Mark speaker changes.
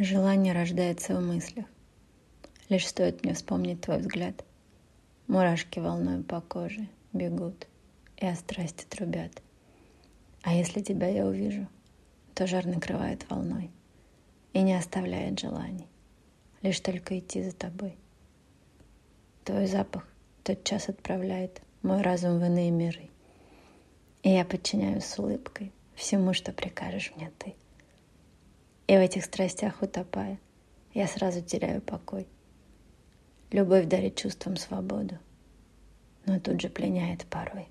Speaker 1: Желание рождается в мыслях. Лишь стоит мне вспомнить твой взгляд. Мурашки волной по коже бегут и о страсти трубят. А если тебя я увижу, то жар накрывает волной и не оставляет желаний, лишь только идти за тобой. Твой запах тот час отправляет мой разум в иные миры. И я подчиняюсь с улыбкой всему, что прикажешь мне ты. И в этих страстях утопая, я сразу теряю покой. Любовь дарит чувствам свободу, но тут же пленяет порой.